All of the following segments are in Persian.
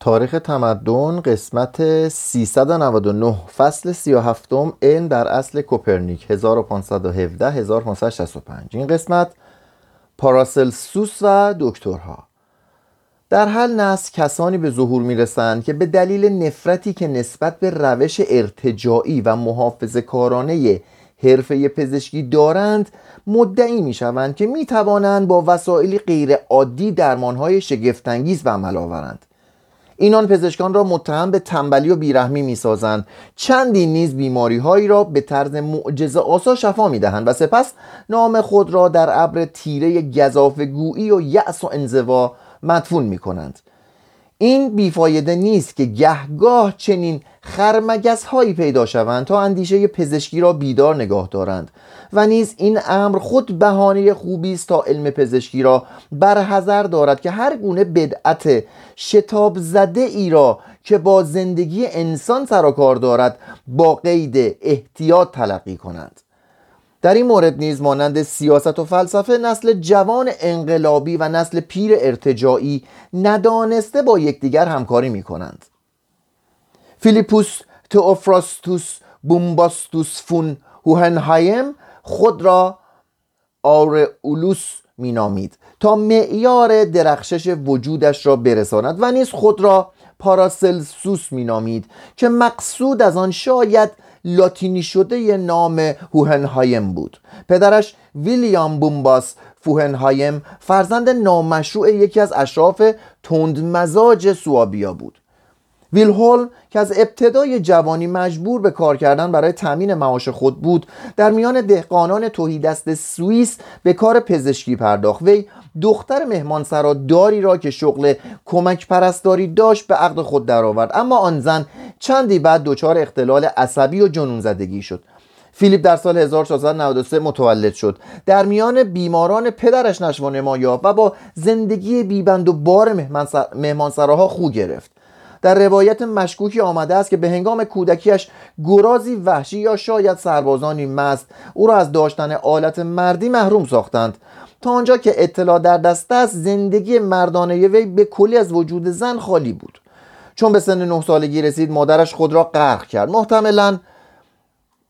تاریخ تمدن قسمت 399 فصل 37 علم در اصل کوپرنیک 1517 1565 این قسمت پاراسلسوس و دکترها. در هر نسل کسانی به ظهور می‌رسند که به دلیل نفرتی که نسبت به روش ارتجاعی و محافظ کارانه حرفه پزشکی دارند مدعی می شوند که می توانند با وسایلی غیر عادی درمانهای شگفتانگیز به عمل آورند. اینان پزشکان را متهم به تنبلی و بیرحمی می‌سازند. چندی نیز بیماری هایی را به طرز معجزه آسا شفا می‌دهند و سپس نام خود را در ابر تیره گذاف گویی و یأس و انزوا مدفون می کنند این بیفایده نیست که گهگاه چنین خرمگس هایی پیدا شوند تا اندیشه پزشکی را بیدار نگاه دارند و نیز این امر خود بهانه خوبی است تا علم پزشکی را برحذر دارد که هر گونه بدعت شتاب زده ای را که با زندگی انسان سر و کار دارد با قید احتیاط تلقی کنند. در این مورد نیز مانند سیاست و فلسفه نسل جوان انقلابی و نسل پیر ارتجاعی ندانسته با یکدیگر همکاری می کنند فیلیپوس تئوفراستوس بومباستوس فون هوهنهایم خود را آرئولوس مینامید تا معیار درخشش وجودش را برساند و نیز خود را پاراسلسوس مینامید که مقصود از آن شاید لاتینی شده نام هوهنهایم بود. پدرش ویلیام بومباس فوهنهایم فرزند نامشروع یکی از اشراف تندمزاج سوابیا بود. ویلهولم که از ابتدای جوانی مجبور به کار کردن برای تامین معاش خود بود در میان دهقانان دست سوئیس به کار پزشکی پرداخت. وی دختر مهمانسرا داری را که شغل کمک پرستاری داشت به عقد خود درآورد. اما آن زن چندی بعد دچار اختلال عصبی و جنون زدگی شد. فیلیپ در سال 1493 متولد شد. در میان بیماران پدرش نشو نما یافت و با زندگی بیبند و بار مهمانسراها خو گرفت. در روایت مشکوکی آمده است که به هنگام کودکیش گرازی وحشی یا شاید سربازانی مست او را از داشتن آلت مردی محروم ساختند. تا آنجا که اطلاع در دست است زندگی مردانه وی به کلی از وجود زن خالی بود. چون به سن نه سالگی رسید مادرش خود را غرق کرد. محتملا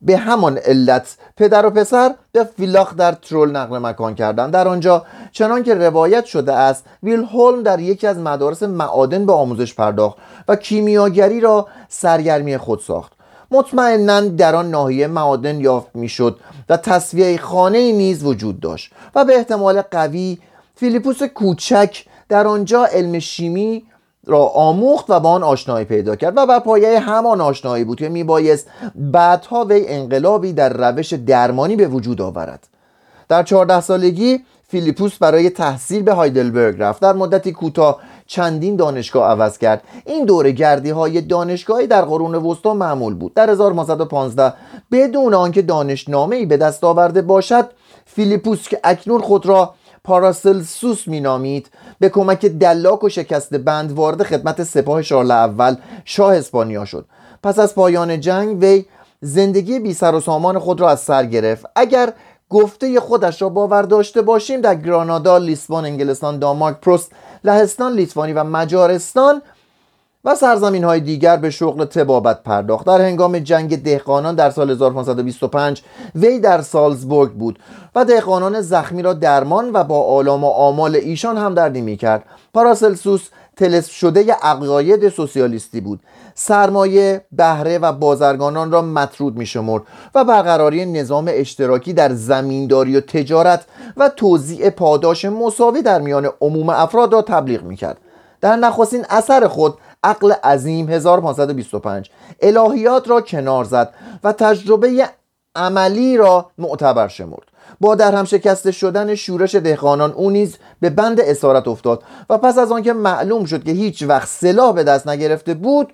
به همان علت پدر و پسر به فیلاخ در ترول نقل مکان کردند. در آنجا چنان که روایت شده است ویل هولم در یکی از مدارس معادن به آموزش پرداخت و کیمیاگری را سرگرمی خود ساخت. مطمئنا در آن ناحیه معادن یافت می‌شد و تصویه خانه نیز وجود داشت و به احتمال قوی فیلیپوس کوچک در آنجا علم شیمی را آموخت و با آن آشنایی پیدا کرد و بر پایه همان آشنایی بود که میبایست بعدها وی انقلابی در روش درمانی به وجود آورد. در چهارده سالگی فیلیپوس برای تحصیل به هایدلبرگ رفت. در مدتی کوتاه چندین دانشگاه عوض کرد. این دوره گردی های دانشگاهی در قرون وسطا معمول بود. در 1915 بدون آنکه دانشنامه ای به دست آورده باشد فیلیپوس که اکنون خود را پاراسلسوس مینامید به کمک دلاک و شکست بند وارد خدمت سپاه شارل اول شاه اسپانیا شد. پس از پایان جنگ وی زندگی بی سر و سامان خود را از سر گرفت. اگر گفته خودش را باور داشته باشیم در گرانادا، لیسبون، انگلستان، دانمارک، پروست، لهستان، لیتوانی و مجارستان و سرزمین های دیگر به شغل تبابت پرداخت. در هنگام جنگ دهقانان در سال 1525 وی در سالزبورگ بود و دهقانان زخمی را درمان و با آلام و آمال ایشان هم دردی می کرد پاراسلسوس تلس شده عقاید سوسیالیستی بود. سرمایه بهره و بازرگانان را مطرود می شمرد و برقراری نظام اشتراکی در زمینداری و تجارت و توزیع پاداش مساوی در میان عموم افراد را تبلیغ می کرد در نخستین اثر خود عقل عظیم 1525 الهیات را کنار زد و تجربه عملی را معتبر شمرد. با در هم شکسته شدن شورش دهقانان او نیز به بند اسارت افتاد و پس از آنکه معلوم شد که هیچ وقت سلاح به دست نگرفته بود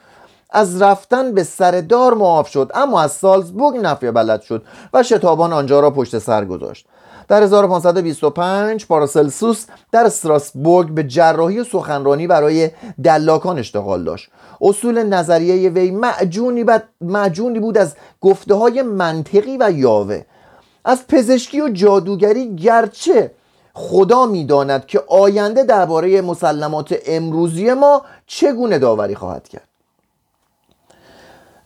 از رفتن به سر دار معاف شد. اما از سالزبورگ نفی بلد شد و شتابان آنجا را پشت سر گذاشت. در 1525 پاراسلسوس در استراسبورگ به جراحی سخنرانی برای دلاکان اشتغال داشت. اصول نظریه وی معجونی, معجونی بود از گفته های منطقی و یاوه. از پزشکی و جادوگری گرچه خدا می‌داند که آینده درباره مسلمات امروزی ما چگونه داوری خواهد کرد.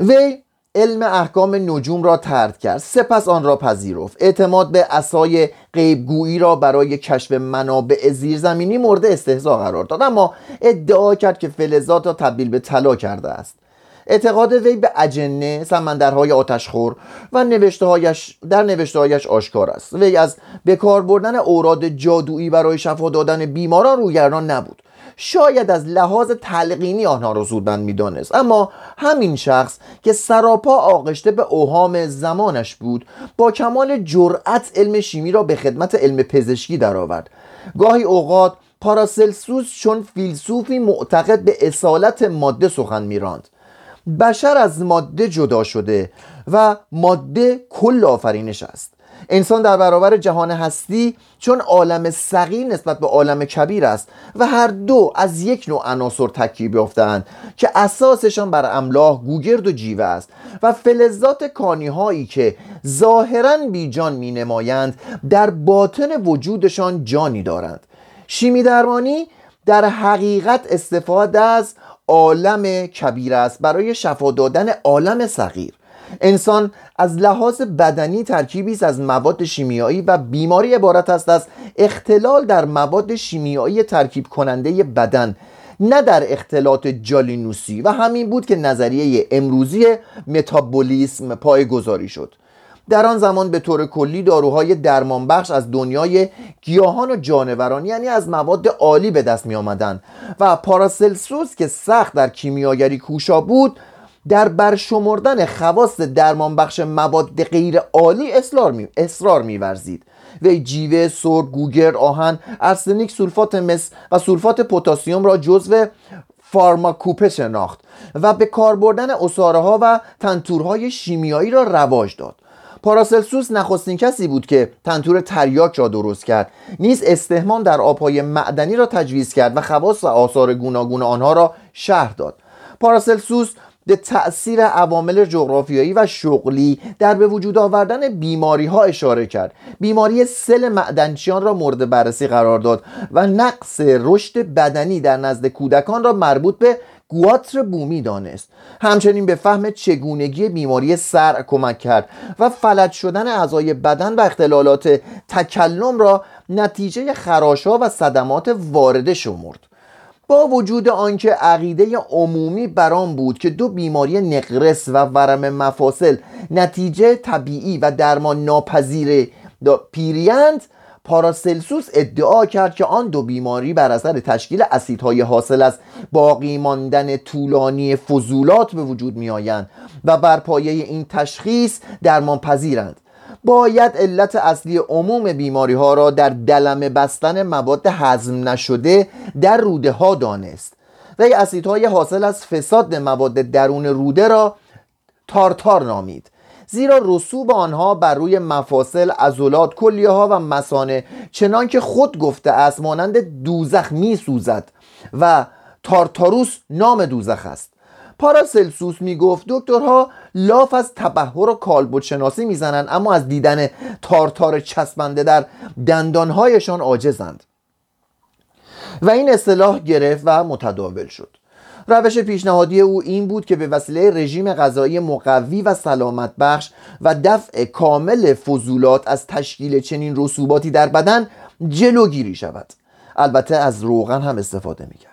وی علم احکام نجوم را ترد کرد. سپس آن را پذیرفت. اعتماد به اسای غیبگویی را برای کشف منابع زیرزمینی مورد استهزا قرار داد. اما ادعا کرد که فلزات را تبدیل به طلا کرده است. اعتقاد وی به اجنه سمندرهای آتشخور و نوشتهایش در نوشتهایش آشکار است. وی از بکار بردن اوراد جادویی برای شفا دادن بیماران رویگردان نبود. شاید از لحاظ تلقینی آنها را زودمند می‌دانست. اما همین شخص که سراپا آغشته به اوهام زمانش بود با کمال جرأت علم شیمی را به خدمت علم پزشکی درآورد. گاهی اوقات پاراسلسوس چون فیلسوفی معتقد به اصالت ماده سخن میراند. بشر از ماده جدا شده و ماده کل آفرینش است. انسان در برابر جهان هستی چون عالم صغیر نسبت به عالم کبیر است و هر دو از یک نوع عناصر ترکیب یافتهاند که اساسشان بر املاح گوگرد و جیوه است و فلزات کانی هایی که ظاهرا بیجان می نمایند در باطن وجودشان جانی دارند. شیمی درمانی در حقیقت استفاده از عالم کبیر است برای شفا دادن عالم صغیر انسان از لحاظ بدنی ترکیبی است از مواد شیمیایی و بیماری عبارت است از اختلال در مواد شیمیایی ترکیب کننده بدن نه در اختلاط جالینوسی و همین بود که نظریه امروزی متابولیسم پای گذاری شد. در آن زمان به طور کلی داروهای درمانبخش از دنیای گیاهان و جانوران یعنی از مواد عالی به دست می آمدن و پاراسلسوس که سخت در کیمیاگری کوشا بود در برشمردن خواص درمانبخش مواد غیر عالی اصرار می اصرار می‌ورزید. وی جیوه، سر، گوگر، آهن، ارسنیک، سولفات مس و سولفات پتاسیم را جزو فارماکوپه شناخت و به کار بردن اصاره ها و تنتورهای شیمیایی را رواج داد. پاراسلسوس نخستین کسی بود که تنتور تریاک را درست کرد. نیز استهمام در آبهای معدنی را تجویز کرد و خواص و آثار گوناگون آنها را شهر داد. پاراسلسوس تأثیر عوامل جغرافیایی و شغلی در به وجود آوردن بیماری ها اشاره کرد. بیماری سل معدنچیان را مورد بررسی قرار داد و نقص رشد بدنی در نزد کودکان را مربوط به گواتر بومی دانست. همچنین به فهم چگونگی بیماری سر کمک کرد و فلج شدن اعضای بدن و اختلالات تکلم را نتیجه خراشها و صدمات وارده شمرد. با وجود آنکه عقیده عمومی بران بود که دو بیماری نقرس و ورم مفاصل نتیجه طبیعی و درمان ناپذیر پیریند پاراسلسوس ادعا کرد که آن دو بیماری بر اثر تشکیل اسیدهای حاصل از باقی ماندن طولانی فضولات به وجود می آیند و بر پایه این تشخیص درمان پذیرند باید علت اصلی عموم بیماری ها را در دلم بستن مواد هضم نشده در روده ها دانست. و اسیدهای حاصل از فساد مواد درون روده را تارتار نامید زیرا رسوب آنها بر روی مفاصل عضلات کلیه ها و مسانه چنان که خود گفته است مانند دوزخ می سوزد و تارتاروس نام دوزخ است. پاراسلسوس می‌گفت دکترها لاف از تبهر و کالبد شناسی می‌زنند اما از دیدن تارتار چسبنده در دندانهایشان عاجزند. و این اصطلاح گرفت و متداول شد. روش پیشنهادی او این بود که به وسیله رژیم غذایی مقوی و سلامت بخش و دفع کامل فضولات از تشکیل چنین رسوباتی در بدن جلوگیری شود. البته از روغن هم استفاده می‌کرد.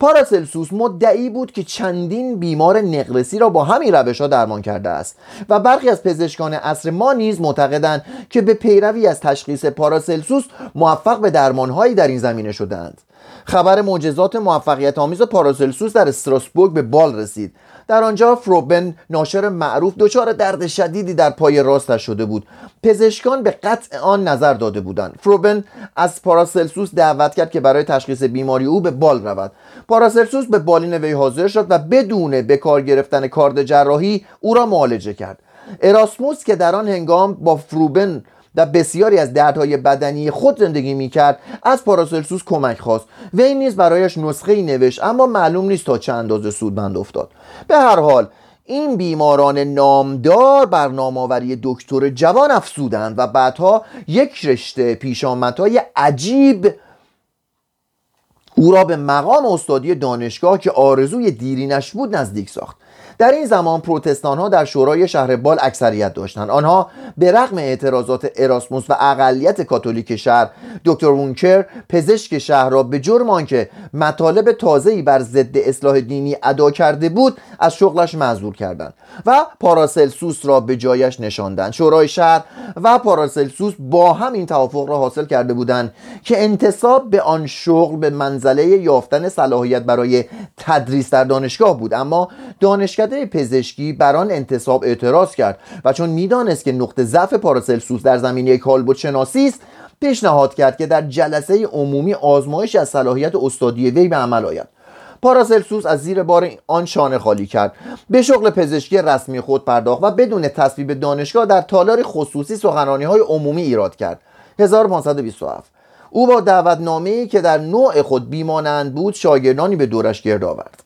پاراسلسوس مدعی بود که چندین بیمار نقرسی را با همین روش ها درمان کرده است و برخی از پزشکان عصر ما نیز معتقدند که به پیروی از تشخیص پاراسلسوس موفق به درمانهایی در این زمینه شدند. خبر معجزات موفقیت آمیز پاراسلسوس در استراسبورگ به بال رسید. در آنجا فروبن ناشر معروف دچار درد شدیدی در پای راستش شده بود. پزشکان به قطع آن نظر داده بودند. فروبن از پاراسلسوس دعوت کرد که برای تشخیص بیماری او به بال رود. پاراسلسوس به بالین وی حاضر شد و بدون به کار گرفتن کارد جراحی او را معالجه کرد. اراسموس که در آن هنگام با فروبن و بسیاری از دردهای بدنی خود زندگی می‌کرد. از پاراسلسوس کمک خواست. وی نیز برایش نسخه ای نوشت اما معلوم نیست تا چه اندازه سودمند افتاد. به هر حال این بیماران نامدار بر نامآوری دکتر جوان افزودند و بعدها یک رشته پیشامدهای عجیب او را به مقام استادی دانشگاه که آرزوی دیرینش بود نزدیک ساخت. در این زمان پروتستان ها در شورای شهر بال اکثریت داشتند. آنها به رغم اعتراضات اراسموس و اقلیت کاتولیک شهر دکتر وونکر پزشک شهر را به جرم آنکه مطالب تازه‌ای بر ضد اصلاح دینی ادا کرده بود از شغلش معذور کردند و پاراسلسوس را به جایش نشاندند. شورای شهر و پاراسلسوس با هم این توافق را حاصل کرده بودند که انتصاب به آن شغل به منزله یافتن صلاحیت برای تدریس در دانشگاه بود. اما دانشکده پزشکی بر آن انتصاب اعتراض کرد و چون می‌دانست که نقطه ضعف پاراسلسوس در زمینه کالبد شناسی است پیشنهاد کرد که در جلسه عمومی آزمایش از صلاحیت استادی وی به عمل آید. پاراسلسوس از زیر بار آن شانه خالی کرد. به شغل پزشکی رسمی خود پرداخت و بدون تصویب دانشگاه در تالار خصوصی سخنرانی های عمومی ایراد کرد. 1527 او با دعوتنامه‌ای که در نوع خود بیمانند بود شاگردانی به دورش گرد آورد.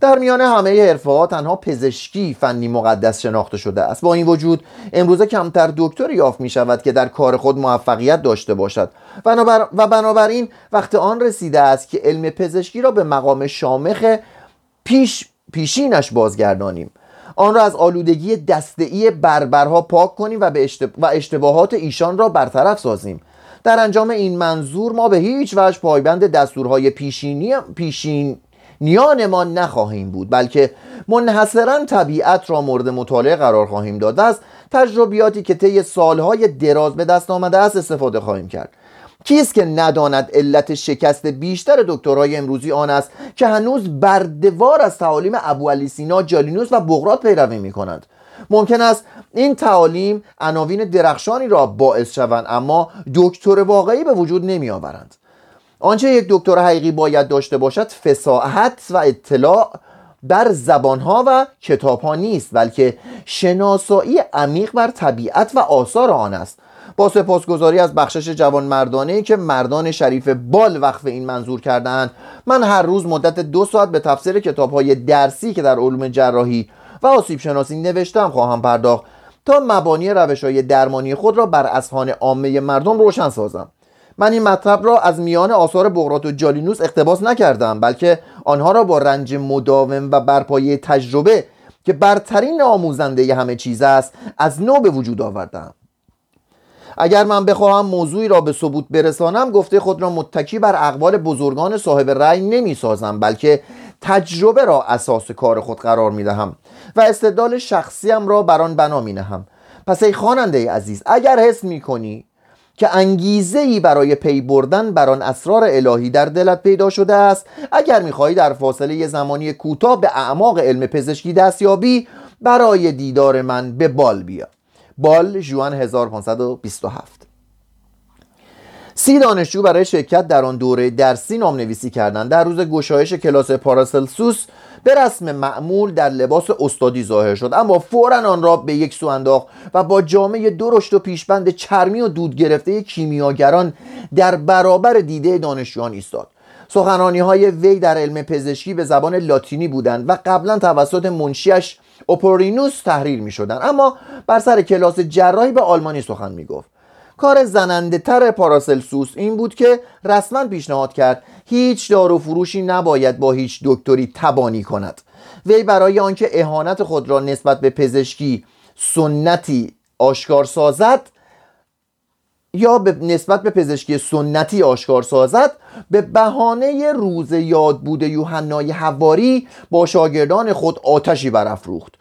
در میان همه حرفه ها تنها پزشکی فنی مقدس شناخته شده است. با این وجود امروزه کمتر دکتر یافت می شود که در کار خود موفقیت داشته باشد. و بنابراین وقت آن رسیده است که علم پزشکی را به مقام شامخ پیش پیشینش بازگردانیم. آن را از آلودگی دستهای بربرها پاک کنیم و, به و اشتباهات ایشان را برطرف سازیم. در انجام این منظور ما به هیچ وجه پایبند دستورهای پیشینی پیشین ما نخواهیم بود بلکه منحصرا طبیعت را مورد مطالعه قرار خواهیم داد از تجربیاتی که طی سالهای دراز به دست آمده است استفاده خواهیم کرد. کیست که نداند علت شکست بیشتر دکترهای امروزی آن است که هنوز بردوار از تعالیم ابو علی سینا جالینوس و بغرات پیروی می کنند ممکن است این تعالیم عناوین درخشانی را باعث شوند اما دکتر واقعی به وجود نمی آورند آنچه یک دکتر حقیقی باید داشته باشد فساحت و اطلاع بر زبانها و کتابها نیست بلکه شناسایی عمیق بر طبیعت و آثار آن است. با سپاسگزاری از بخشش جوان مردانه که مردان شریف بال وقف این منظور کردند من هر روز مدت دو ساعت به تفسیر کتاب های درسی که در علوم جراحی و آسیب شناسی نوشتم خواهم پرداخت تا مبانی روش های درمانی خود را بر اسهان عامه مردم روشن سازم. من این مطلب را از میان آثار بغرات و جالینوس اقتباس نکردم بلکه آنها را با رنج مداوم و برپایه تجربه که برترین آموزنده همه چیز است از نو به وجود آوردم. اگر من بخواهم موضوعی را به ثبوت برسانم گفته خود را متکی بر اقوال بزرگان صاحب رأی نمی سازم بلکه تجربه را اساس کار خود قرار می دهم و استدلال شخصیم را بر آن بنا می نهم. پس ای خواننده عزیز اگر حس می کنی که انگیزه ای برای پی بردن بر آن اسرار الهی در دلت پیدا شده است. اگر می‌خواهی در فاصله زمانی کوتاه به اعماق علم پزشکی دستیابی برای دیدار من به بال بیا. بال جوان 1527 سی دانشجو برای شرکت در آن دوره درسی نام نویسی کردند. در روز گشایش کلاس پاراسلسوس به رسم معمول در لباس استادی ظاهر شد. اما فورا آن را به یک سو انداخت و با جامعه درشت و پیشبند چرمی و دود گرفته کیمیاگران در برابر دیده دانشجویان ایستاد. سخنرانی های وی در علم پزشکی به زبان لاتینی بودند و قبلا توسط منشیش اوپورینوس تحریر می شدند اما بر سر کلاس جراحی به آلمانی سخن می گفت کار زننده تر پاراسلسوس این بود که رسما پیشنهاد کرد هیچ دارو فروشی نباید با هیچ دکتری تبانی کند. وی برای آنکه اهانت خود را نسبت به پزشکی سنتی آشکار سازد یا به نسبت به پزشکی سنتی آشکار سازد به بهانه روز یاد بوده یوحنای حواری با شاگردان خود آتشی برافروخت.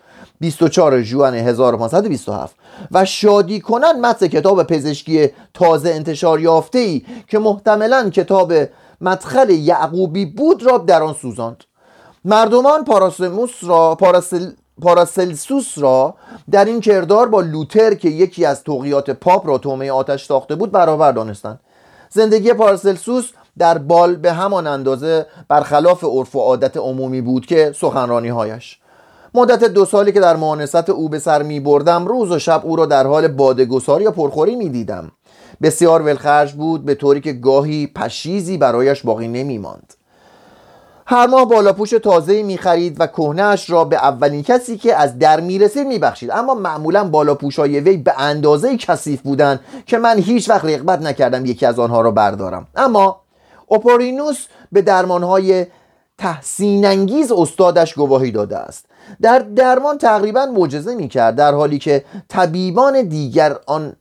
24 جوان 1527 و شادی کنن متن کتاب پزشکی تازه انتشار یافته ای که محتملا کتاب مدخل یعقوبی بود را در آن سوزاند. مردمان پاراسموس را پاراسل پاراسلسوس را در این کردار با لوتر که یکی از توقیات پاپ را تومه آتش ساخته بود برابر دانستند. زندگی پاراسلسوس در بال به همان اندازه برخلاف عرف و عادت عمومی بود که سخنرانی هایش مدت دو سالی که در معانست او به سر می بردم روز و شب او را در حال بادگساری یا پرخوری می دیدم. بسیار ولخرج بود به طوری که گاهی پشیزی برایش باقی نمی ماند. هر ماه بالاپوش تازه می خرید و کهنهش را به اولین کسی که از در می رسید می بخشید. اما معمولا بالاپوش های وی به اندازه کثیف بودند که من هیچ وقت رغبت نکردم یکی از آنها را بردارم. اما اوپورینوس به درمانهای تحسین انگیز استادش گواهی داده است. در درمان تقریبا معجزه می کرد در حالی که طبیبان دیگر آن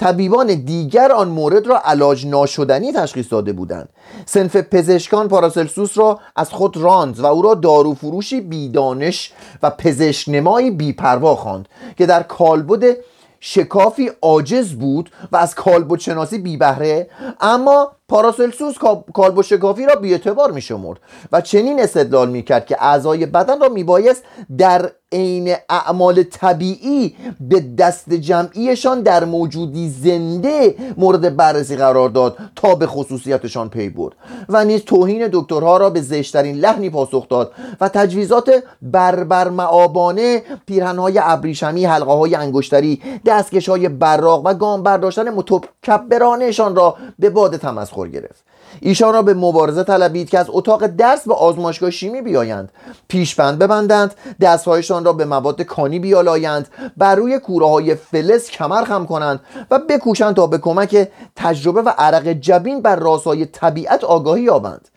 طبیبان دیگر آن مورد را علاج ناشدنی تشخیص داده بودند. صنف پزشکان پاراسلسوس را از خود راند و او را دارو فروشی بیدانش و پزشکنمایی بیپروا خواند که در کالبد شکافی عاجز بود و از کالبد شناسی بی بهره اما پاراسلسوس کالبد شکافی را بیاعتبار می شمرد و چنین استدلال می کرد که اعضای بدن را می بایست در عین اعمال طبیعی به دسته جمعیشان در موجودی زنده مورد بررسی قرار داد تا به خصوصیتشان پی برد و نیز توهین دکترها را به زشترین لحنی پاسخ داد و تجویزات بربر معابانه پیرهنهای ابریشمی حلقه های انگشتری دستکش های براق و گام برداشتن متکبرانشان را به باد تمسخر گرفت. ایشان را به مبارزه طلبید که از اتاق درس به آزمایشگاه شیمی بیایند. پیشبند ببندند دستهایشان را به مواد کانی بیالایند بر روی کوره های فلز کمر خم کنند و بکوشند تا به کمک تجربه و عرق جبین بر راسهای طبیعت آگاهی یابند.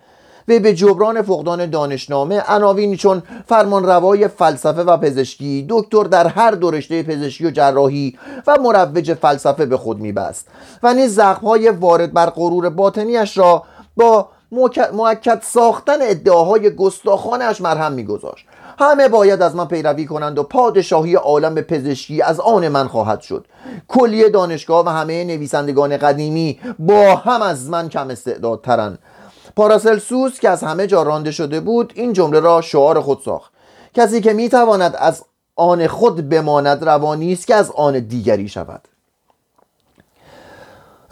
و به جبران فقدان دانشنامه عناوینی چون فرمان روای فلسفه و پزشکی دکتر در هر دو رشته پزشکی و جراحی و مروج فلسفه به خود میبست و نیز زخمهای وارد بر غرور باطنیش را با موکد ساختن ادعاهای گستاخانش مرهم میگذاشت. همه باید از من پیروی کنند و پادشاهی عالم پزشکی از آن من خواهد شد. کلیه دانشگاه و همه نویسندگان قدیمی با هم از من کم استعدادترند. پاراسلسوس که از همه جا رانده شده بود این جمله را شعار خود ساخت. کسی که می‌تواند از آن خود بماند روانی است که از آن دیگری شود.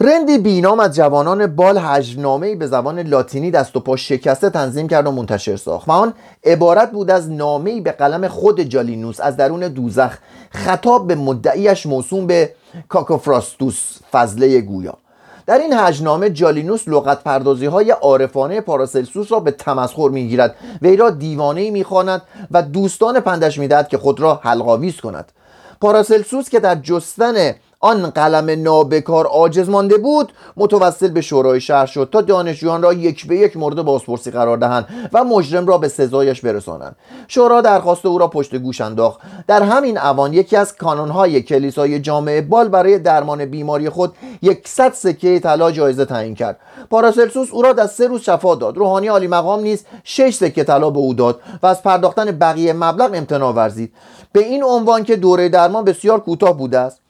رندی بینام از جوانان بال حجمنامه به زبان لاتینی دست و پا شکسته تنظیم کرد و منتشر ساخت. و آن عبارت بود از نامه‌ای به قلم خود جالینوس از درون دوزخ خطاب به مدعیش موسوم به کاکوفراستوس فضله گویا. در این هجنامه جالینوس لغت پردازی های عارفانه پاراسلسوس را به تمسخر می‌گیرد وی را دیوانه می‌خواند و دوستان پندش می‌دهد که خود را حلقاویز کند. پاراسلسوس که در جستن آن قلم نابکار عاجز مانده بود متوسل به شورای شهر شد تا دانشجویان را یک به یک مورد بازپرسی قرار دهند و مجرم را به سزایش برسانند. شورا درخواست او را پشت گوش انداخت. در همین اوان یکی از کانونهای کلیسای جامعه بال برای درمان بیماری خود یکصد سکه طلا جایزه تعیین کرد. پاراسلسوس او را در سه روز شفا داد. روحانی عالی مقام نیز شش سکه طلا به او داد و از پرداختن بقیه مبلغ امتناع ورزید. به این عنوان که دوره درمان بسیار کوتاه بوده است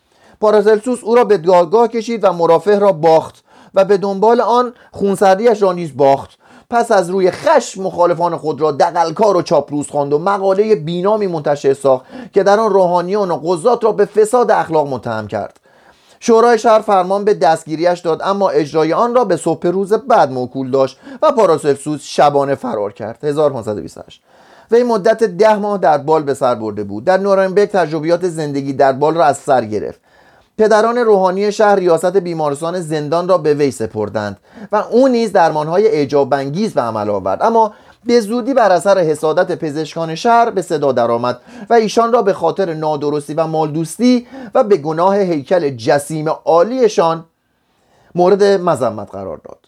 پاراسلسوس او را به دادگاه کشید و مرافع را باخت و به دنبال آن خونسردیش را نیز باخت. پس از روی خشم مخالفان خود را دقلکار و چاپلوس خواند و مقاله بینامی منتشر ساخت که در آن روحانیان و قضات را به فساد اخلاق متهم کرد. شورای شهر فرمان به دستگیریش داد اما اجرای آن را به صبح روز بعد موکول داشت و پاراسلسوس شبانه فرار کرد. 1528 وی مدت ده ماه در بال به سر برده بود. در نورنبرگ تجربیات زندگی در بال را از سر گرفت. پدران روحانی شهر ریاست بیمارستان زندان را به وی سپردند و او نیز درمانهای اعجاب انگیز به عمل آورد. اما به زودی بر اثر حسادت پزشکان شهر به صدا درآمد و ایشان را به خاطر نادرستی و مالدوستی و به گناه هیکل جسیم عالیشان مورد مذمت قرار داد.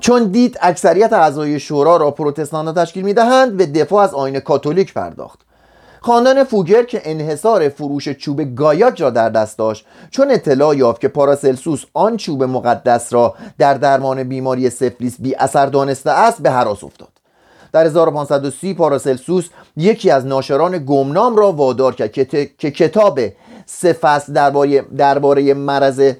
چون دید اکثریت اعضای شورا را پروتستان تشکیل می‌دهند به دفاع از آین کاتولیک پرداخت. خاندان فوگر که انحصار فروش چوب گایاج را در دست داشت چون اطلاع یافت که پاراسلسوس آن چوب مقدس را در درمان بیماری سفلیس بی اثر دانسته است به حراس افتاد. در 1530 پاراسلسوس یکی از ناشران گمنام را وادار کرد که کتاب سه فصل درباره درباره مرض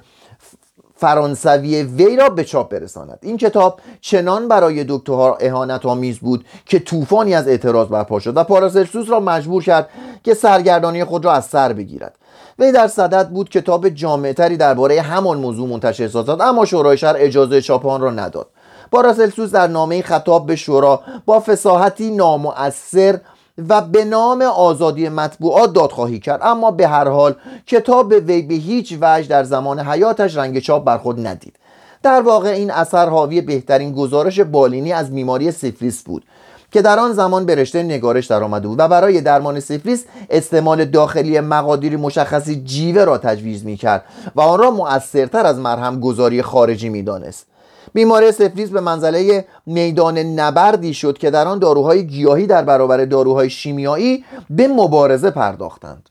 فرانسوی وی را به چاپ برساند. این کتاب چنان برای دکترها اهانت آمیز بود که طوفانی از اعتراض برپا شد و پاراسلسوس را مجبور کرد که سرگردانی خود را از سر بگیرد. وی در صدد بود کتاب جامعتری درباره همان موضوع منتشر سازد اما شورای شهر اجازه چاپ آن را نداد. پاراسلسوس در نامه خطاب به شورا با فساحتی نامؤثر و به نام آزادی مطبوعات دادخواهی کرد اما به هر حال کتاب وی به هیچ وجه در زمان حیاتش رنگ چاپ بر خود ندید در واقع این اثر حاوی بهترین گزارش بالینی از بیماری سفلیس بود که در آن زمان به رشته نگارش درآمده بود و برای درمان سفلیس استعمال داخلی مقادیر مشخصی جیوه را تجویز می کرد و آن را مؤثرتر از مرهم گذاری خارجی می دانست. بیماری سفلیس به منزله میدان نبردی شد که در آن داروهای گیاهی در برابر داروهای شیمیایی به مبارزه پرداختند.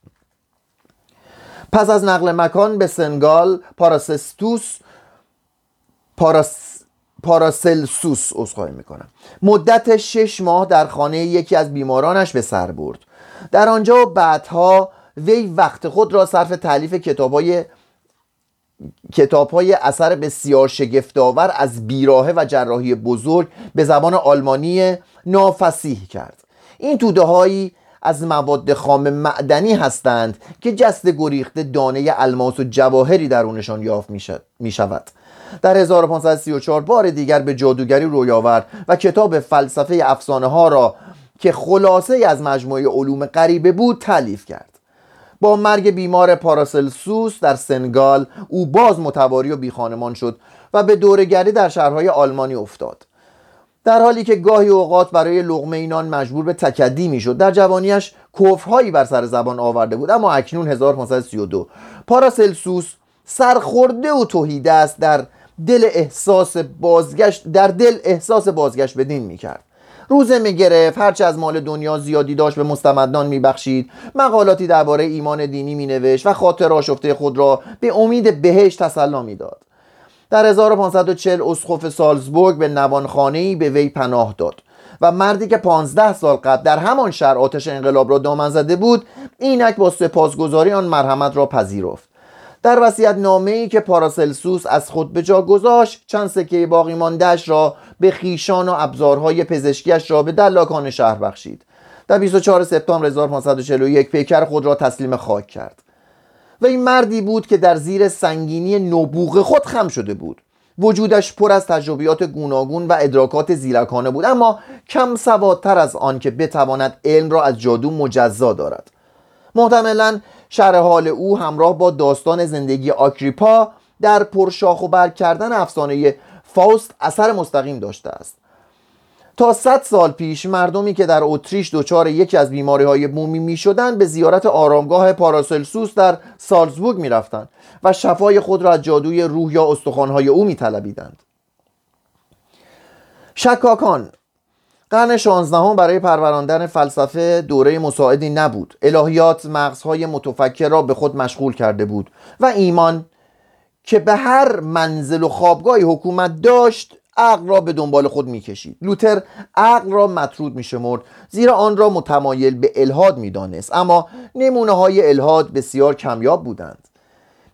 پس از نقل مکان به سنگال پاراسستوس پاراس پاراسلسوس اصخایی می‌کنم. مدت شش ماه در خانه یکی از بیمارانش به سر برد. در آنجا و بعدها وی وقت خود را صرف تعلیف کتابهای کتاب های اثر بسیار شگفتآور از بیراهه و جراحی بزرگ به زبان آلمانی نافسیح کرد. این توده هایی از مواد خام معدنی هستند که جست گریخته دانه الماس و جواهری درونشان یافت می شود در 1534 بار دیگر به جادوگری روی آورد و کتاب فلسفه افسانه ها را که خلاصه از مجموعه علوم غریبه بود تعلیف کرد. با مرگ بیمار پاراسلسوس در سنگال او باز متواری و بیخانمان شد و به دورگری در شهرهای آلمانی افتاد. در حالی که گاهی اوقات برای لغمه اینان مجبور به تکدی می‌شد در جوانیش کفرهایی بر سر زبان آورده بود اما اکنون 1532 پاراسلسوس سرخورده و توهیده است در دل احساس بازگشت در دل احساس بازگشت به دین می‌کرد. روزه می‌گرفت هرچه از مال دنیا زیادی داشت به مستمدان میبخشید. مقالاتی درباره ایمان دینی مینوشت و خاطر آشفته خود را به امید بهشت تسلا می‌داد. در 1540 اسقف سالزبورگ به نوانخانه‌ای به وی پناه داد و مردی که 15 سال قبل در همان شهر آتش انقلاب را دامن زده بود اینک با سپاسگزاری آن مرحمت را پذیرفت. در وصیت نامه ای که پاراسلسوس از خود به جا گذاشت چند سکه باقی ماندهش را به خیشان و ابزارهای پزشکیش را به دلاکان شهر بخشید. در 24 سپتامبر 1541 پیکر خود را تسلیم خاک کرد. و این مردی بود که در زیر سنگینی نبوغ خود خم شده بود. وجودش پر از تجربیات گوناگون و ادراکات زیرکانه بود. اما کم سوادتر از آن که بتواند علم را از جادو مجزا دارد. محتملا شرح حال او همراه با داستان زندگی آکریپا در پرشاخ و برگ کردن افسانه فاوست اثر مستقیم داشته است تا 100 سال پیش مردمی که در اتریش دچار یکی از بیماری های بومی می شدن به زیارت آرامگاه پاراسلسوس در سالزبورگ می رفتن و شفای خود را از جادوی روح یا استخوانهای او می طلبیدند. شکاکان قرن شانزدهم برای پروراندن فلسفه دوره مساعدی نبود. الهیات مغزهای متفکر را به خود مشغول کرده بود و ایمان که به هر منزل و خوابگاهی حکومت داشت عقل را به دنبال خود می‌کشید. لوتر عقل را مطرود میشمرد زیرا آن را متمایل به الهاد می‌دانست. اما نمونه های الهاد بسیار کمیاب بودند.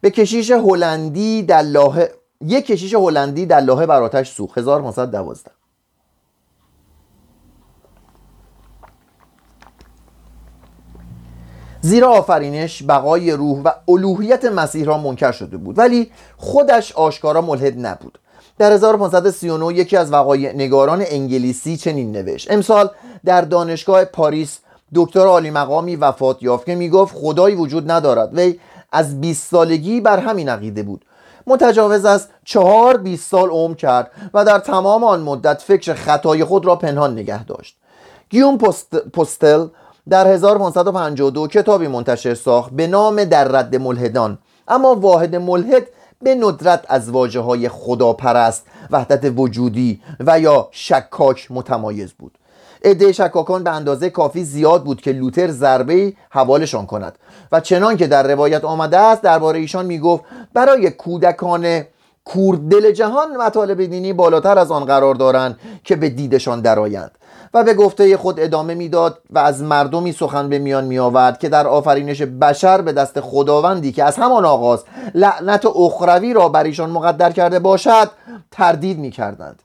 به کشیش هلندی در لاهه یک کشیش هلندی در لاهه بر آتش سوخت. 1512 زیرا آفرینش بقای روح و الوهیت مسیح را منکر شده بود. ولی خودش آشکارا ملحد نبود. در 1539 یکی از وقایع نگاران انگلیسی چنین نوشت. امسال در دانشگاه پاریس دکتر عالی مقامی وفات یافت که می‌گفت خدایی وجود ندارد. وی از 20 سالگی بر همین عقیده بود. متجاوز از چهار 20 سال عمر کرد و در تمام آن مدت فکر خطای خود را پنهان نگه داشت. گیوم پستل در 1552 کتابی منتشر ساخت به نام در رد ملحدان. اما واحد ملحد به ندرت از واجه های خداپرست وحدت وجودی و یا شکاک متمایز بود. عده شکاکان به اندازه کافی زیاد بود که لوتر ضربه حوالشان کند. و چنان که در روایت آمده است درباره ایشان می‌گفت برای کودکان کوردل جهان مطالب دینی بالاتر از آن قرار دارند که به دیدشان درآیند. و به گفته خود ادامه می‌داد و از مردمی سخن به میان می آورد که در آفرینش بشر به دست خداوندی که از همان آغاز لعنت اخروی را بر ایشان مقدر کرده باشد تردید می کردند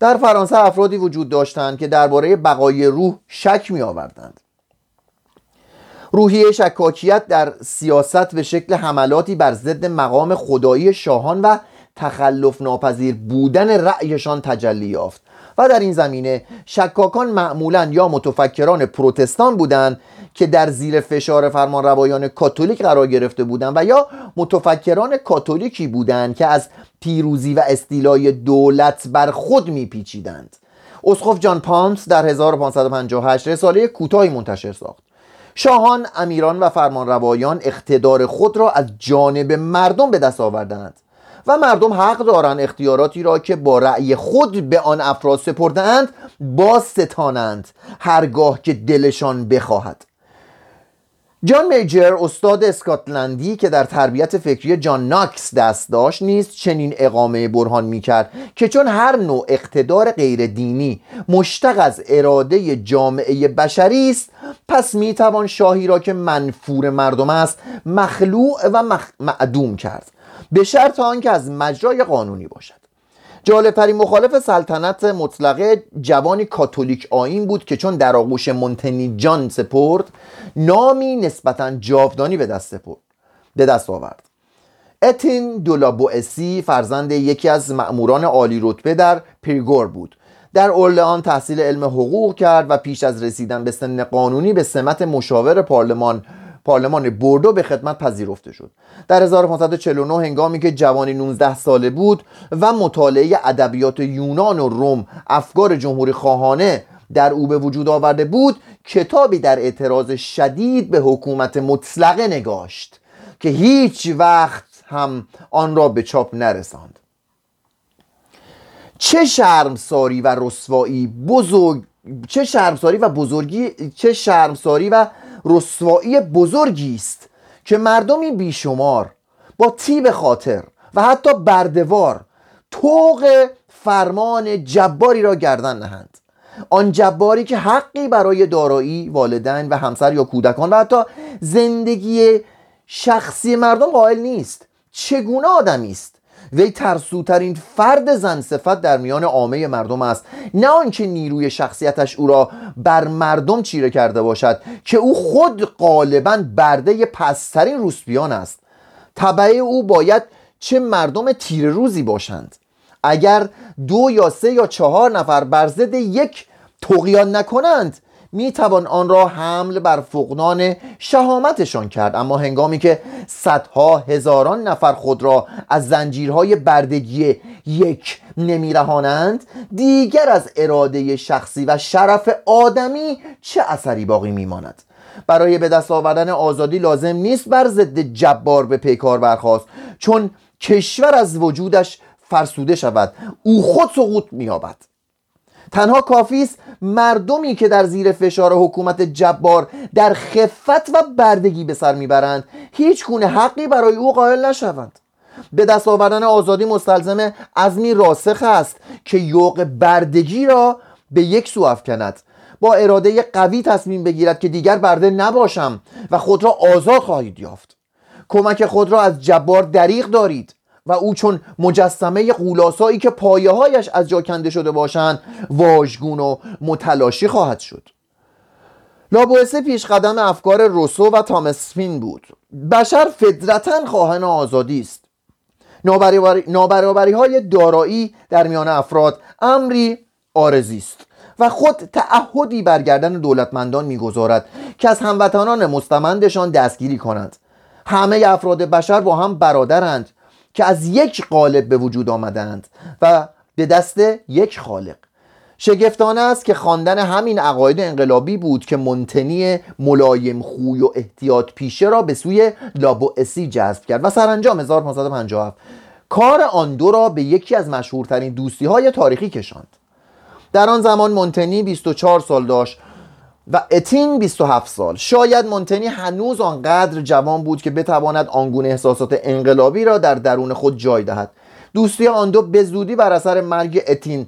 در فرانسه افرادی وجود داشتند که درباره بقای روح شک می آوردند روحیه شکاکیت در سیاست به شکل حملاتی بر ضد مقام خدایی شاهان و تخلف ناپذیر بودن رأیشان تجلی یافت. و در این زمینه شکاکان معمولا یا متفکران پروتستان بودند که در زیر فشار فرمان روایان کاتولیک قرار گرفته بودند و یا متفکران کاتولیکی بودند که از پیروزی و استیلای دولت بر خود میپیچیدند. اسقف جان پانس در 1558 رساله کوتاهی منتشر ساخت. شاهان، امیران و فرمانروایان اقتدار خود را از جانب مردم به دست آوردند. و مردم حق دارند اختیاراتی را که با رأی خود به آن افراد سپردهاند باز ستانند هرگاه که دلشان بخواهد. جان میجر استاد اسکاتلندی که در تربیت فکری جان ناکس دست داشت نیست چنین اقامه برهان می‌کرد که چون هر نوع اقتدار غیر دینی مشتق از اراده جامعه بشری است پس می‌توان شاهی را که منفور مردم است مخلوع و مخ... معدوم کرد. به شرط آنکه از مجرای قانونی باشد. جالبترین مخالف سلطنت مطلقه جوانی کاتولیک آین بود که چون در آغوش منتنی جان سپرد نامی نسبتا جاودانی به دست سپرد به دست آورد. اتین دولابوئسی فرزند یکی از مأموران عالی رتبه در پریگور بود. در اورلئان تحصیل علم حقوق کرد و پیش از رسیدن به سن قانونی به سمت مشاور پارلمان پارلمان بوردو به خدمت پذیرفته شد. در 1549 هنگامی که جوانی 19 ساله بود و مطالعه ادبیات یونان و روم افکار جمهوری خواهانه در او به وجود آورده بود کتابی در اعتراض شدید به حکومت مطلقه نگاشت که هیچ وقت هم آن را به چاپ نرساند. چه شرمساری و رسوایی بزرگ چه شرمساری و بزرگی چه شرمساری و رسوایی بزرگی است که مردمی بیشمار با تیب خاطر و حتی بردوار توق فرمان جباری را گردن نهند. آن جباری که حقی برای دارایی والدین و همسر یا کودکان و حتی زندگی شخصی مردم قائل نیست. چگونه آدمی است وی ترسوترین فرد زن صفت در میان عامه مردم است. نه آنکه نیروی شخصیتش او را بر مردم چیره کرده باشد که او خود غالبا برده پسترین روسپیان است. طبعه او باید چه مردم تیر روزی باشند. اگر دو یا سه یا چهار نفر بر ضد یک تقیان نکنند می توان آن را حمل بر فقدان شهامتشان کرد. اما هنگامی که صدها هزاران نفر خود را از زنجیرهای بردگی یک نمیرهانند دیگر از اراده شخصی و شرف آدمی چه اثری باقی میماند؟ برای به دست آوردن آزادی لازم نیست بر ضد جبار به پیکار برخواست چون کشور از وجودش فرسوده شود او خود سقوط مییابد. تنها کافی است مردمی که در زیر فشار حکومت جبار در خفت و بردگی به سر می‌برند هیچ گونه حقی برای او قائل نشوند. به دست آوردن آزادی مستلزم عزمی راسخ است که یوق بردگی را به یک سو افکند. با اراده قوی تصمیم بگیرد که دیگر برده نباشم و خود را آزاد خواهید یافت. کمک خود را از جبار دریغ دارید. و او چون مجسمه قولاسایی که پایه هایش از جا کنده شده باشند واژگون و متلاشی خواهد شد. لابوسه پیش قدم افکار روسو و تامسفین بود. بشر فدرتا خواهان آزادی است. نابرابری های دارایی در میان افراد امری آرزی است و خود تعهدی برگردن دولتمندان می‌گذارد که از هموطنان مستمندشان دستگیری کنند. همه افراد بشر با هم برادرند که از یک قالب به وجود آمدند و به دست یک خالق. شگفتانه است که خواندن همین عقاید انقلابی بود که منتنی ملایم خوی و احتیاط پیشه را به سوی لابوئسی جذب کرد و سرانجام 1557 کار آن دو را به یکی از مشهورترین دوستی های تاریخی کشاند. در آن زمان منتنی 24 سال داشت و اتین 27 سال. شاید مونتنی هنوز آنقدر جوان بود که بتواند آنگونه احساسات انقلابی را در درون خود جای دهد. دوستی آن دو به زودی بر اثر مرگ اتین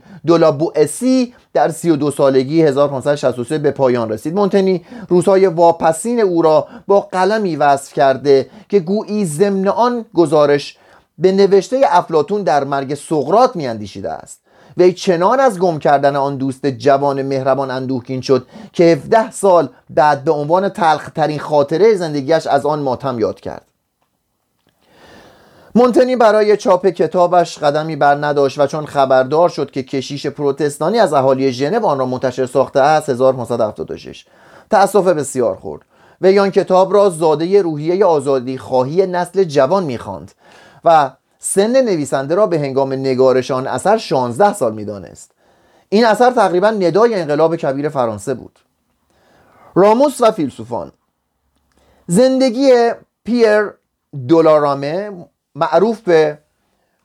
اسی در 32 سالگی 1563 به پایان رسید. مونتنی روزهای واپسین او را با قلمی وصف کرده که گویی ضمن آن گزارش به نوشته افلاتون در مرگ سقرات میاندیشیده است. وی چنان از گم کردن آن دوست جوان مهربان اندوهگین شد که 17 سال بعد به عنوان تلخترین خاطره زندگیش از آن ماتم یاد کرد. مونتنی برای چاپ کتابش قدمی بر نداشت و چون خبردار شد که کشیش پروتستانی از اهالی ژنو آن را منتشر ساخته است 1576 تأسف بسیار خورد. و آن کتاب را زاده روحیه آزادی خواهی نسل جوان می‌خواند و سن نویسنده را به هنگام نگارشان اثر 16 سال می‌دانست. این اثر تقریبا ندای انقلاب کبیر فرانسه بود. راموس و فیلسوفان. زندگی پیر دولارامه معروف به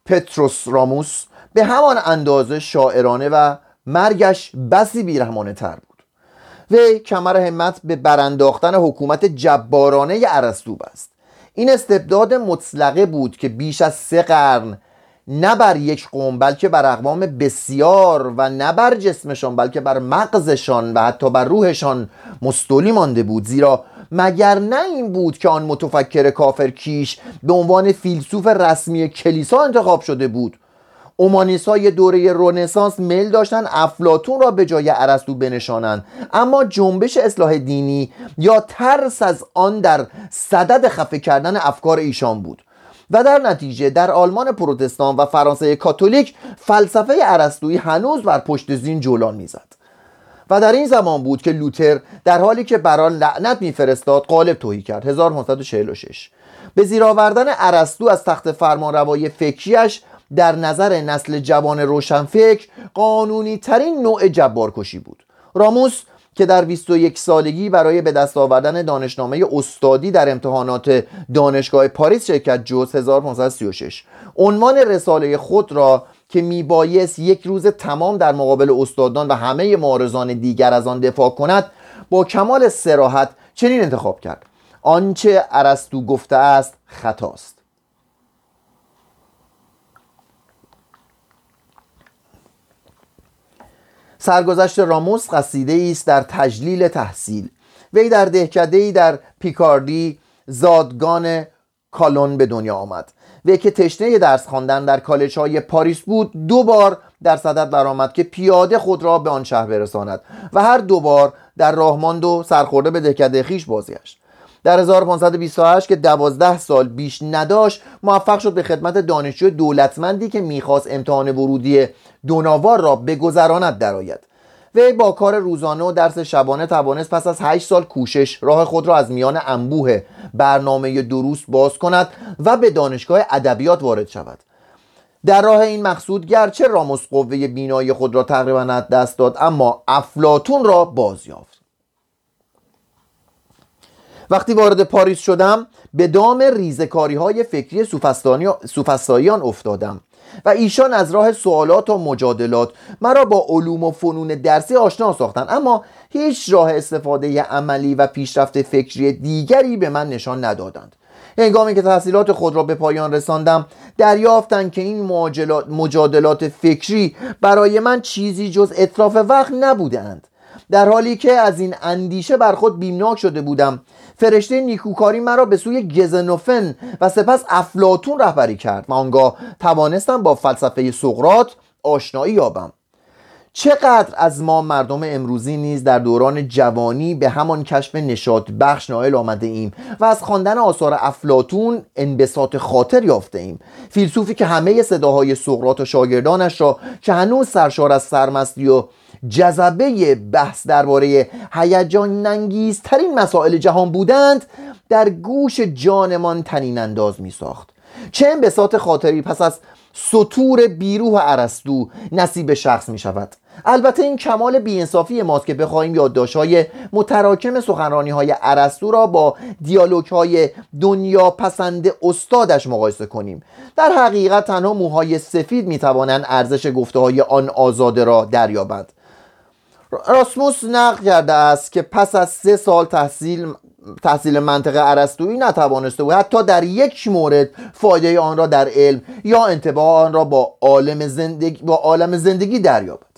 پتروس راموس به همان اندازه شاعرانه و مرگش بسی بیرحمانه تر بود. وی کمر همت به برانداختن حکومت جبارانه ارسطو بست. این استبداد مطلقه بود که بیش از سه قرن نه بر یک قوم بلکه بر اقوام بسیار و نه بر جسمشان بلکه بر مغزشان و حتی بر روحشان مستولی مانده بود. زیرا مگر نه این بود که آن متفکر کافر کیش به عنوان فیلسوف رسمی کلیسا انتخاب شده بود؟ اومانیس های دوره رونسانس میل داشتن افلاتون را به جای ارسطو بنشانند اما جنبش اصلاح دینی یا ترس از آن در صدد خفه کردن افکار ایشان بود. و در نتیجه در آلمان پروتستان و فرانسه کاتولیک فلسفه ارسطویی هنوز بر پشت زین جولان می‌زد. و در این زمان بود که لوتر در حالی که بران لعنت میفرستاد قالب توهی کرد. 1546 به زیر آوردن ارسطو از تخت فرمانروایی فکریش در نظر نسل جوان روشنفکر قانونی ترین نوع جبارکشی بود. راموس که در 21 سالگی برای به دست آوردن دانشنامه استادی در امتحانات دانشگاه پاریس شرکت جز 1536 عنوان رساله خود را که میبایست یک روز تمام در مقابل استادان و همه معارضان دیگر از آن دفاع کند با کمال سراحت چنین انتخاب کرد. آنچه ارسطو گفته است خطاست. سرگذشت راموس قصیده است در تجلیل تحصیل. وی در دهکده ای در پیکاردی زادگان کالون به دنیا آمد. وی که تشنه درس خواندن در کالج های پاریس بود دو بار در صدد برآمد که پیاده خود را به آن شهر برساند و هر دو بار در راه ماند و سرخورده به دهکده خیش بازگشت. در 1528 که دوازده سال بیش نداشت موفق شد به خدمت دانشجو دولتمندی که می‌خواست امتحان ورودی دوناوار را بگذراند درآید. وی با کار روزانه و درس شبانه توانست پس از 8 سال کوشش راه خود را از میان انبوه برنامه دروس باز کند و به دانشگاه ادبیات وارد شود. در راه این مقصود گرچه راموس قوه بینایی خود را تقریبا از دست داد اما افلاتون را باز یافت. وقتی وارد پاریس شدم به دام ریزکاری های فکری سوفستاییان افتادم. و ایشان از راه سوالات و مجادلات مرا با علوم و فنون درسی آشنا ساختند. اما هیچ راه استفاده عملی و پیشرفت فکری دیگری به من نشان ندادند. هنگامی که تحصیلات خود را به پایان رساندم دریافتند که این مجادلات فکری برای من چیزی جز اطراف وقت نبودند در حالی که از این اندیشه بر خود بیمناک شده بودم فرشته نیکوکاری مرا به سوی گزنوفن و سپس افلاتون رهبری کرد و آنگاه توانستم با فلسفه سقرات آشنایی یابم. چقدر از ما مردم امروزی نیز در دوران جوانی به همان کشف نشاط بخش نائل آمده ایم و از خواندن آثار افلاتون انبساط خاطر یافته ایم. فیلسوفی که همه صداهای سقرات و شاگردانش را که هنوز سرشار از سرمستی و جذبه بحث درباره هیجان انگیزترین مسائل جهان بودند در گوش جانمان تنین انداز می ساخت چه بساط خاطری پس از سطور بیروح ارسطو نصیب شخص می شود البته این کمال بیانصافی ماست که بخواهیم های متراکم سخنرانی های ارسطو را با دیالوگ های دنیا پسند استادش مقایسه کنیم. در حقیقت تنها موهای سفید می توانند ارزش گفته های آن آزاده را دریابند. راسموس نقل کرده است که پس از سه سال تحصیل تحصیل منطق عرستویی نتوانسته بود حتی در یک مورد فایده آن را در علم یا انتباه آن را با عالم زندگی با عالم زندگی دریابد.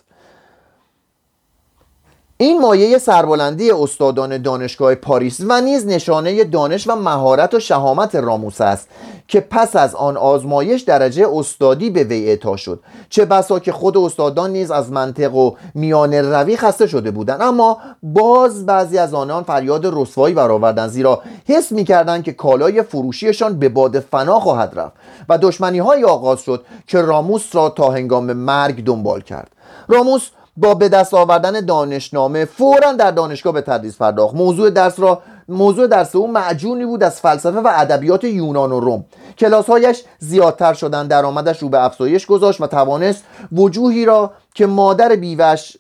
این مایه سربلندی استادان دانشگاه پاریس و نیز نشانه دانش و مهارت و شهامت راموس است که پس از آن آزمایش درجه استادی به وی اعطا شد. چه بسا که خود استادان نیز از منطق و میان روی خسته شده بودند. اما باز بعضی از آنان فریاد رسوایی برآوردند زیرا حس می‌کردند که کالای فروشیشان به باد فنا خواهد رفت و دشمنی های آغاز شد که راموس را تا هنگام مرگ دنبال کرد. راموس با به دست آوردن دانشنامه فورا در دانشگاه به تدریس پرداخت. موضوع درس را موضوع درس او معجونی بود از فلسفه و ادبیات یونان و روم. کلاسهایش زیادتر شدن درآمدش رو به افزایش گذاشت و توانست وجوهی را که مادر بیوش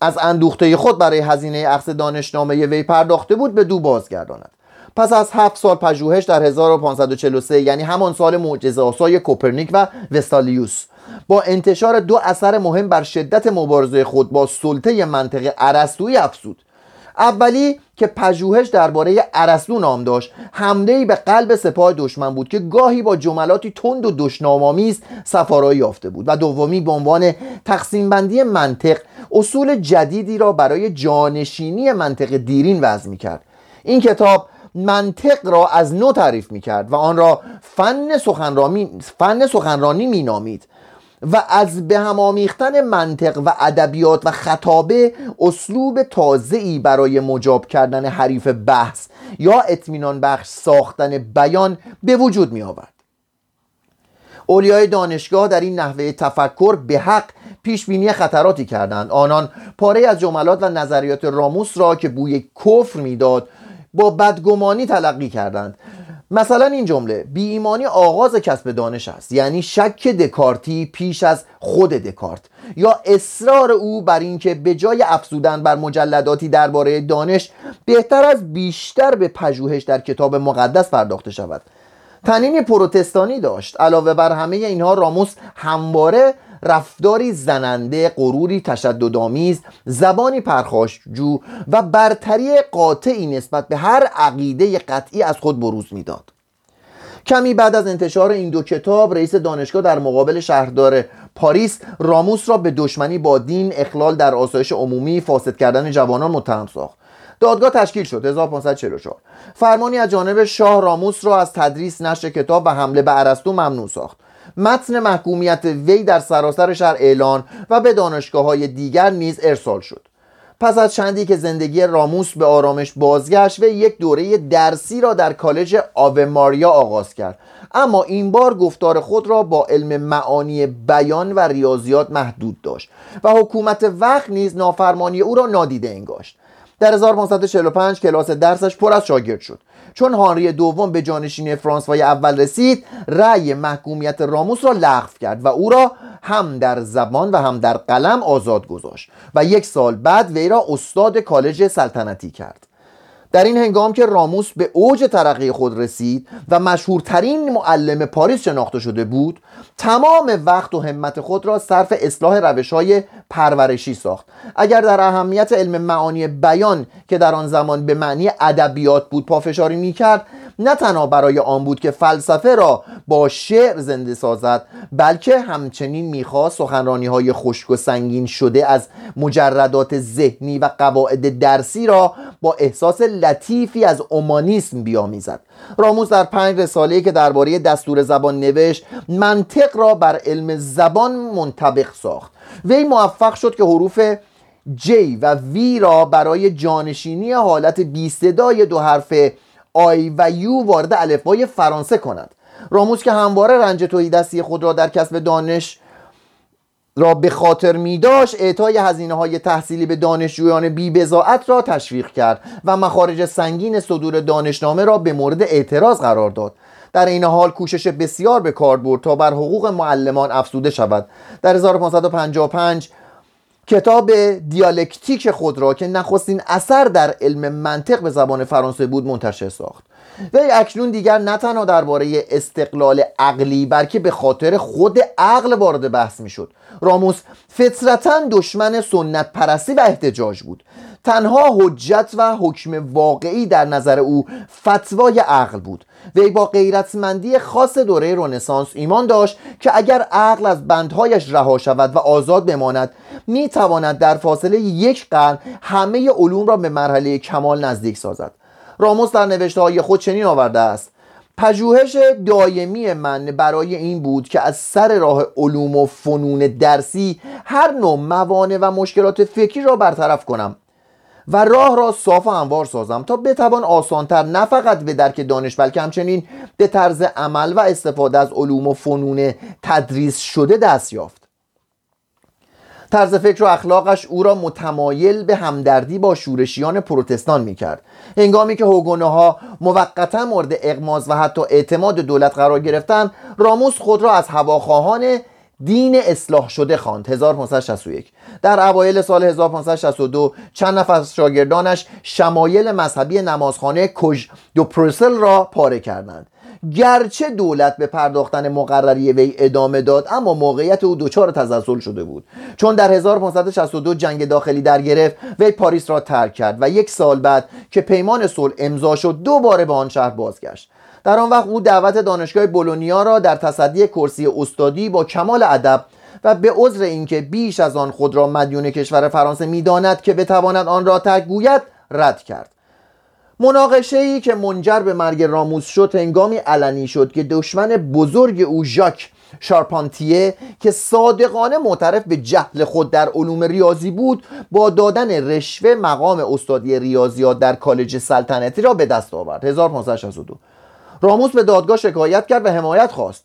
از اندوخته خود برای هزینه اخذ دانشنامه وی پرداخته بود به دو بازگرداند. پس از هفت سال پژوهش در 1543 یعنی همان سال معجزه آسای کوپرنیک و وستالیوس. با انتشار دو اثر مهم بر شدت مبارزه خود با سلطه منطقه ارسطویی افزود. اولی که پژوهش درباره ارسطو نام داشت حمله به قلب سپاه دشمن بود که گاهی با جملاتی تند و دشنامآمیز سفارایی یافته بود. و دومی به عنوان تقسیم بندی منطق اصول جدیدی را برای جانشینی منطق دیرین وضع کرد این کتاب منطق را از نو تعریف می کرد و آن را فن سخنرانی, فن سخنرانی می نامید و از به هم آمیختن منطق و ادبیات و خطابه اسلوب ای برای مجاب کردن حریف بحث یا اطمینان بخش ساختن بیان به وجود می آورد اولیای دانشگاه در این نحوه تفکر به حق پیش بینی خطراتی کردند. آنان پاره از جملات و نظریات راموس را که بوی کفر می‌داد با بدگمانی تلقی کردند. مثلا این جمله بی ایمانی آغاز کسب دانش است یعنی شک دکارتی پیش از خود دکارت. یا اصرار او بر اینکه به جای افزودن بر مجلداتی درباره دانش بهتر از بیشتر به پژوهش در کتاب مقدس پرداخته شود. تنین پروتستانی داشت علاوه بر همه اینها راموس همواره رفتاری زننده غروری تشددآمیز زبانی پرخاشجو و برتری قاطعی نسبت به هر عقیده قطعی از خود بروز می‌داد. کمی بعد از انتشار این دو کتاب رئیس دانشگاه در مقابل شهردار پاریس راموس را به دشمنی با دین اخلال در آسایش عمومی فاسد کردن جوانان متهم ساخت. دادگاه تشکیل شد 1544 فرمانی از جانب شاه راموس را از تدریس نشر کتاب و حمله به ارسطو ممنوع ساخت. متن محکومیت وی در سراسر شهر اعلان و به دانشگاه های دیگر نیز ارسال شد. پس از چندی که زندگی راموس به آرامش بازگشت و یک دوره درسی را در کالج آو ماریا آغاز کرد. اما این بار گفتار خود را با علم معانی بیان و ریاضیات محدود داشت و حکومت وقت نیز نافرمانی او را نادیده انگاشت. در 1545 کلاس درسش پر از شاگرد شد. چون هانری دوم به جانشینی فرانسوای اول رسید رأی محکومیت راموس را لغو کرد و او را هم در زبان و هم در قلم آزاد گذاشت و یک سال بعد وی را استاد کالج سلطنتی کرد. در این هنگام که راموس به اوج ترقی خود رسید و مشهورترین معلم پاریس شناخته شده بود تمام وقت و همت خود را صرف اصلاح روش های پرورشی ساخت. اگر در اهمیت علم معانی بیان که در آن زمان به معنی ادبیات بود پافشاری می کرد نه تنها برای آن بود که فلسفه را با شعر زنده سازد بلکه همچنین می‌خواست سخنرانی های خشک و سنگین شده از مجردات ذهنی و قواعد درسی را با احساس لطیفی از اومانیسم بیامیزد. راموس در پنج رساله که درباره دستور زبان نوشت منطق را بر علم زبان منطبق ساخت. وی موفق شد که حروف جی و وی را برای جانشینی حالت بیستدای دو حرف آی و یو وارد الفبای فرانسه کند راموس که همواره رنج توی دستی خود را در کسب دانش را به خاطر می داشت اعطای هزینه های تحصیلی به دانشجویان بی بزاعت را تشویق کرد و مخارج سنگین صدور دانشنامه را به مورد اعتراض قرار داد. در این حال کوشش بسیار به کار برد تا بر حقوق معلمان افزوده شود. در 1555 کتاب دیالکتیک خود را که نخستین اثر در علم منطق به زبان فرانسه بود منتشر ساخت. وی اکنون دیگر نه تنها درباره استقلال عقلی بلکه به خاطر خود عقل وارد بحث می‌شد. راموس فطرتا دشمن سنت پرستی و احتجاج بود. تنها حجت و حکم واقعی در نظر او فتوای عقل بود. وی با غیرتمندی خاص دوره رنسانس ایمان داشت که اگر عقل از بندهایش رها شود و آزاد بماند می تواند در فاصله یک قرن همه علوم را به مرحله کمال نزدیک سازد. راموس در نوشته های خود چنین آورده است. پژوهش دایمی من برای این بود که از سر راه علوم و فنون درسی هر نوع موانع و مشکلات فکری را برطرف کنم و راه را صاف و هموار سازم تا بتوان آسانتر نه فقط به درک دانش بلکه همچنین به طرز عمل و استفاده از علوم و فنون تدریس شده دست یافت. طرز فکر و اخلاقش او را متمایل به همدردی با شورشیان پروتستان می کرد هنگامی که هوگونه ها موقتا مورد اقماز و حتی اعتماد دولت قرار گرفتند راموس خود را از هواخواهان دین اصلاح شده خواند. 1561 در اوایل سال 1562 چند نفر از شاگردانش شمایل مذهبی نمازخانه کولژ دو پرل را پاره کردند. گرچه دولت به پرداختن مقرری وی ادامه داد اما موقعیت او دچار تزلزل شده بود. چون در 1562 جنگ داخلی در گرفت وی پاریس را ترک کرد و یک سال بعد که پیمان صلح امضا شد دوباره به آن شهر بازگشت. در آن وقت او دعوت دانشگاه بولونیا را در تصدی کرسی استادی با کمال ادب و به عذر اینکه بیش از آن خود را مدیون کشور فرانسه می‌داند که بتواند آن را ترک گوید رد کرد. مناقشه ای که منجر به مرگ راموس شد هنگامی علنی شد که دشمن بزرگ او ژاک شارپانتیه که صادقانه معترف به جهل خود در علوم ریاضی بود با دادن رشوه مقام استادی ریاضیات در کالج سلطنتی را به دست آورد. 1562 راموس به دادگاه شکایت کرد و حمایت خواست.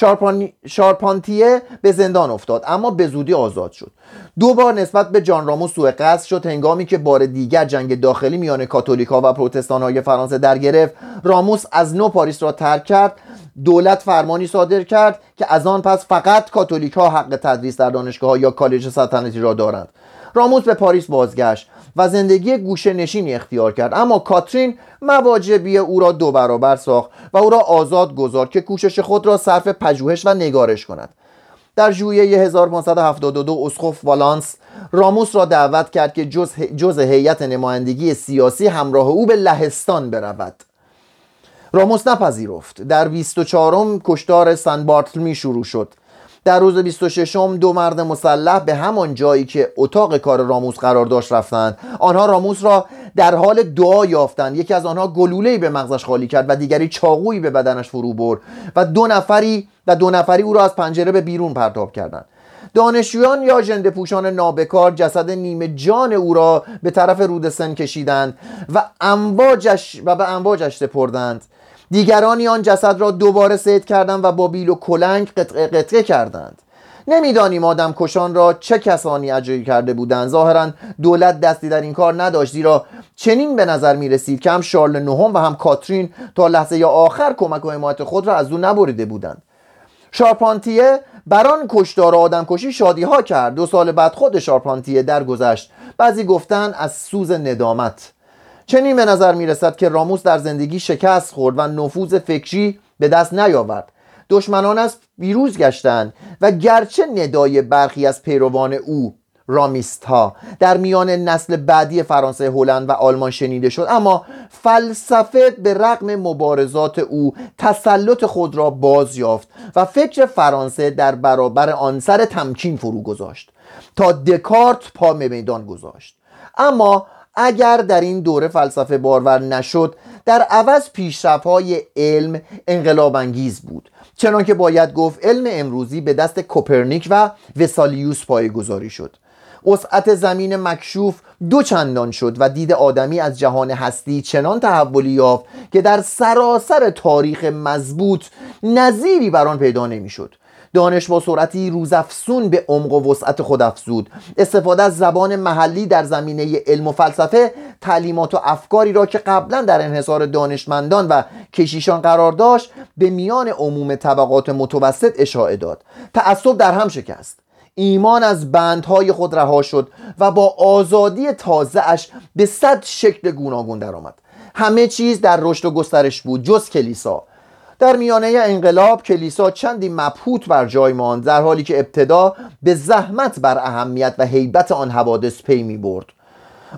شارپان... شارپانتیه به زندان افتاد اما به زودی آزاد شد. دو بار نسبت به جان راموس سوء قصد شد. هنگامی که بار دیگر جنگ داخلی میان کاتولیکا و پروتستان های فرانسه در گرفت راموس از نو پاریس را ترک کرد. دولت فرمانی صادر کرد که از آن پس فقط کاتولیک حق تدریس در دانشگاه ها یا کالج سلطنتی را دارند. راموس به پاریس بازگشت. و زندگی گوشه نشینی اختیار کرد. اما کاترین مواجب او را دو برابر ساخت و او را آزاد گذارد که کوشش خود را صرف پژوهش و نگارش کند. در ژوئیه 1572 اسقف والانس راموس را دعوت کرد که جز, جز هیئت نمایندگی سیاسی همراه او به لهستان برود. راموس نپذیرفت. در 24 کشتار سن بارتلمی شروع شد. در روز 26 دو مرد مسلح به همان جایی که اتاق کار راموس قرار داشت رفتند. آنها راموس را در حال دعا یافتند. یکی از آنها گلوله‌ای به مغزش خالی کرد و دیگری چاقویی به بدنش فرو برد و دو نفری و دو نفری او را از پنجره به بیرون پرتاب کردند. دانشجویان یا ژنده پوشان نابکار جسد نیمه جان او را به طرف رود سن کشیدند و امواجش و به امواجش سپردند. دیگرانی آن جسد را دوباره سید کردند و با بیل و کلنگ قطعه قطعه کردند. نمی‌دانیم آدم کشان را چه کسانی اجرایی کرده بودند. ظاهرا دولت دستی در این کار نداشت زیرا چنین به نظر می رسید که هم شارل نهم و هم کاترین تا لحظه آخر کمک و حمایت خود را از او نبریده بودند. شارپانتیه بران کشتار آدم کشی شادی ها کرد. دو سال بعد خود شارپانتیه درگذشت. بعضی گفتن از سوز ندامت. چنین به نظر می رسد که راموس در زندگی شکست خورد و نفوذ فکری به دست نیاورد. دشمنان از بیروز گشتند و گرچه ندای برخی از پیروان او رامیست ها در میان نسل بعدی فرانسه هلند و آلمان شنیده شد. اما فلسفه به رغم مبارزات او تسلط خود را باز یافت و فکر فرانسه در برابر آن سر تمکین فرو گذاشت. تا دکارت پا میدان گذاشت. اما اگر در این دوره فلسفه بارور نشد در عوض پیشرفت های علم انقلاب انگیز بود. چنانکه باید گفت علم امروزی به دست کوپرنیک و وسالیوس پایگذاری شد. وسعت زمین مکشوف دو چندان شد و دید آدمی از جهان هستی چنان تحولی یافت که در سراسر تاریخ مضبوط نظیری بر آن پیدا نمی‌شد. دانش با سرعتی روزافزون به عمق و وسعت خود افزود. استفاده از زبان محلی در زمینه علم و فلسفه تعلیمات و افکاری را که قبلا در انحصار دانشمندان و کشیشان قرار داشت به میان عموم طبقات متوسط اشاعه داد. تعصب در هم شکست. ایمان از بندهای خود رها شد و با آزادی تازهش به صد شکل گوناگون درآمد. همه چیز در رشد و گسترش بود جز کلیسا. در میانه انقلاب کلیسا چندی مبهوت بر جای ماند در حالی که ابتدا به زحمت بر اهمیت و حیبت آن حوادث پی می برد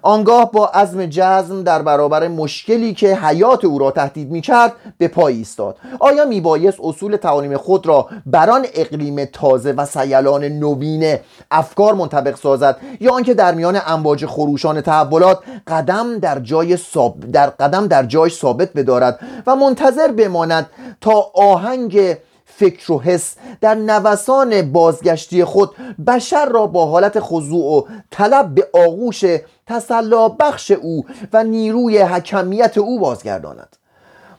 آنگاه با عزم جزم در برابر مشکلی که حیات او را تهدید می کرد به پای ایستاد. آیا می بایست اصول تعالیم خود را بران اقلیم تازه و سیلان نوین افکار منطبق سازد یا آنکه در میان امواج خروشان تحولات قدم در جای ساب در قدم در جای ثابت بدارد و منتظر بماند تا آهنگ فکر و حس در نوسان بازگشتی خود بشر را با حالت خضوع و طلب به آغوش تسلا بخش او و نیروی حکمیت او بازگرداند.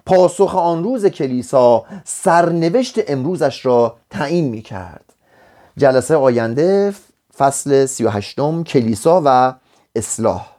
پاسخ آن روز کلیسا سرنوشت امروزش را تعیین می کرد جلسه آینده فصل 38 کلیسا و اصلاح.